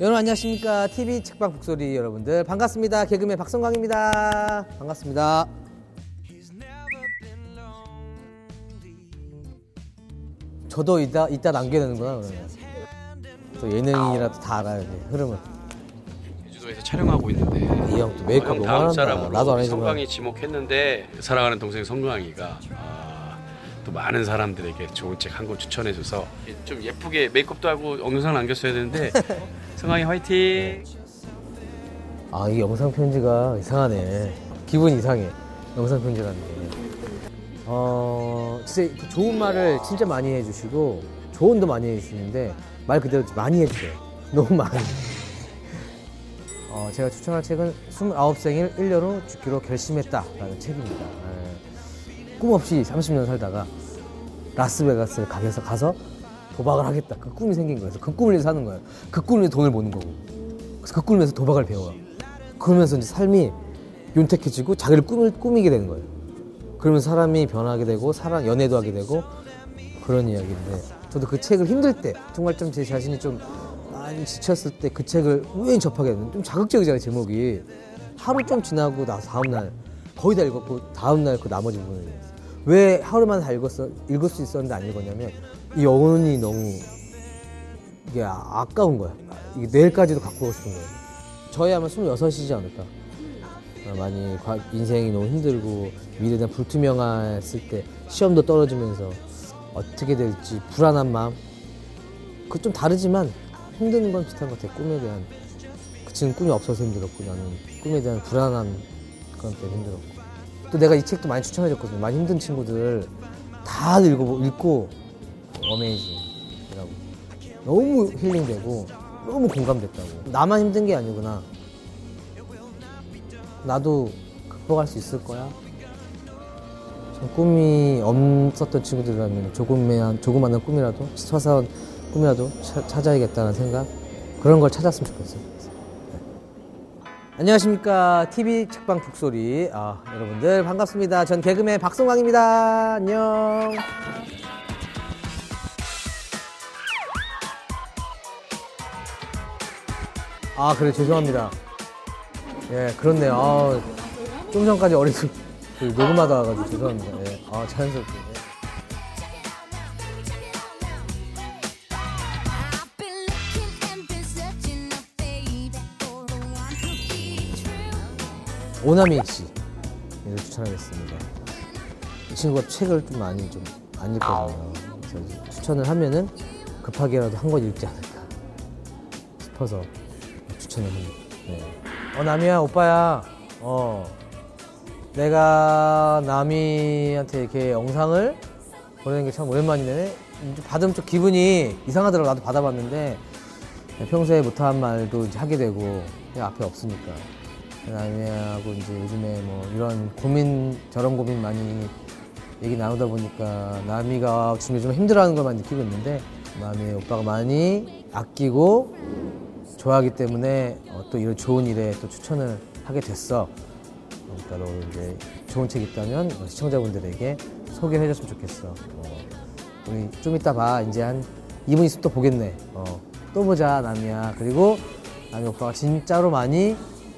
여러분 안녕하십니까? TV 책방 북소리 여러분들. 반갑습니다. 개그맨 박성광입니다. 반갑습니다. 저도 이따 이따 남겨내는구나 그러면. 또 예능이라도 다 알아야 돼 흐름을. 제주도에서 촬영하고 있는데. 이 형 또 메이크업 너무 다음 사람으로 나도 안 해지만 성광이 지목했는데 사랑하는 동생 성광이가 아, 또 많은 사람들에게 좋은 책 한 권 추천해줘서 좀 예쁘게 메이크업도 하고 영상 남겼어야 되는데 성광이 화이팅! 아 이게 영상 편지가 이상하네. 기분 이상해. 영상 편지라는 게. 어, 진짜 그 좋은 말을 진짜 많이 해주시고 조언도 많이 해주시는데 말 그대로 많이 해주세요. 너무 많이. 어, 제가 추천할 책은 29생일 1년 후 죽기로 결심했다 라는 책입니다. 예. 꿈 없이 30년 살다가 라스베가스 가게에서 가서 도박을 하겠다. 그 꿈이 생긴 거예요. 그 꿈을 위해서 사는 거예요. 그 꿈을 위해서 돈을 버는 거고. 그래서 그 위해서 도박을 배워요. 그러면서 이제 삶이 윤택해지고 자기를 꿈을 꾸미게 되는 거예요. 그러면서 사람이 변하게 되고 사람 연애도 하게 되고 그런 이야기인데 저도 그 책을 힘들 때 정말 좀 제 자신이 좀 많이 지쳤을 때 그 책을 우연히 접하게 되는 좀 자극적이잖아요 제목이. 하루 좀 지나고 나서 다음 날 거의 다 읽었고 다음 날 그 나머지 부분을. 왜 하루만 다 읽었어 읽을 수 있었는데 안 읽었냐면 이 영혼이 너무 이게 아, 아까운 거야. 이게 내일까지도 갖고 오고 싶은 거예요 저희 아마 26이지 않을까. 어, 많이 과- 인생이 너무 힘들고 미래에 대한 불투명했을 때 시험도 떨어지면서 어떻게 될지 불안한 마음. 그 좀 다르지만 힘든 건 비슷한 것 같아 꿈에 대한. 그 지금 꿈이 없어서 힘들었고 나는 꿈에 대한 불안한 그런 때문에 힘들었고 또 내가 이 책도 많이 추천해줬거든요. 많이 힘든 친구들 다 읽고 읽고. 어메이징이라고. 너무 힐링되고 너무 공감됐다고. 나만 힘든 게 아니구나. 나도 극복할 수 있을 거야. 참 꿈이 없었던 친구들이라면 조금만 조그마한 꿈이라도 서사원 꿈이라도 차- 찾아야겠다는 생각? 그런 걸 찾았으면 좋겠어요. 네. 안녕하십니까 TV 책방 북소리 아, 여러분들 반갑습니다. 전 개그맨 박성광입니다. 안녕. 아 그래 죄송합니다. 예, 그렇네요. 아, 좀 전까지 어리도 그 녹음하다 와가지고 죄송합니다. 예. 아, 자연스럽게. 오나미 씨를 추천하겠습니다. 이 친구가 책을 좀 많이 좀 안 읽거든요. 그래서 이제 추천을 하면은 급하게라도 한 권 읽지 않을까 싶어서 추천을 합니다. 네. 어, 나미야, 오빠야. 어. 내가 나미한테 이렇게 영상을 보내는 게 참 오랜만이네. 좀 받으면 좀 기분이 이상하더라고. 나도 받아봤는데 평소에 못한 말도 이제 하게 되고 그냥 앞에 없으니까. 나미하고 이제 요즘에 뭐 이런 고민 저런 고민 많이 얘기 나누다 보니까 나미가 지금 요즘 힘들어하는 걸 많이 느끼고 있는데 나미 오빠가 많이 아끼고 좋아하기 때문에 어, 또 이런 좋은 일에 또 추천을 하게 됐어. 그러니까 너 이제 좋은 책 있다면 어, 시청자분들에게 소개를 해줬으면 좋겠어. 어, 우리 좀 이따 봐. 이제 한 2분 있으면 또 보겠네. 어, 또 보자, 남이야. 그리고 남이 오빠가 진짜로 많이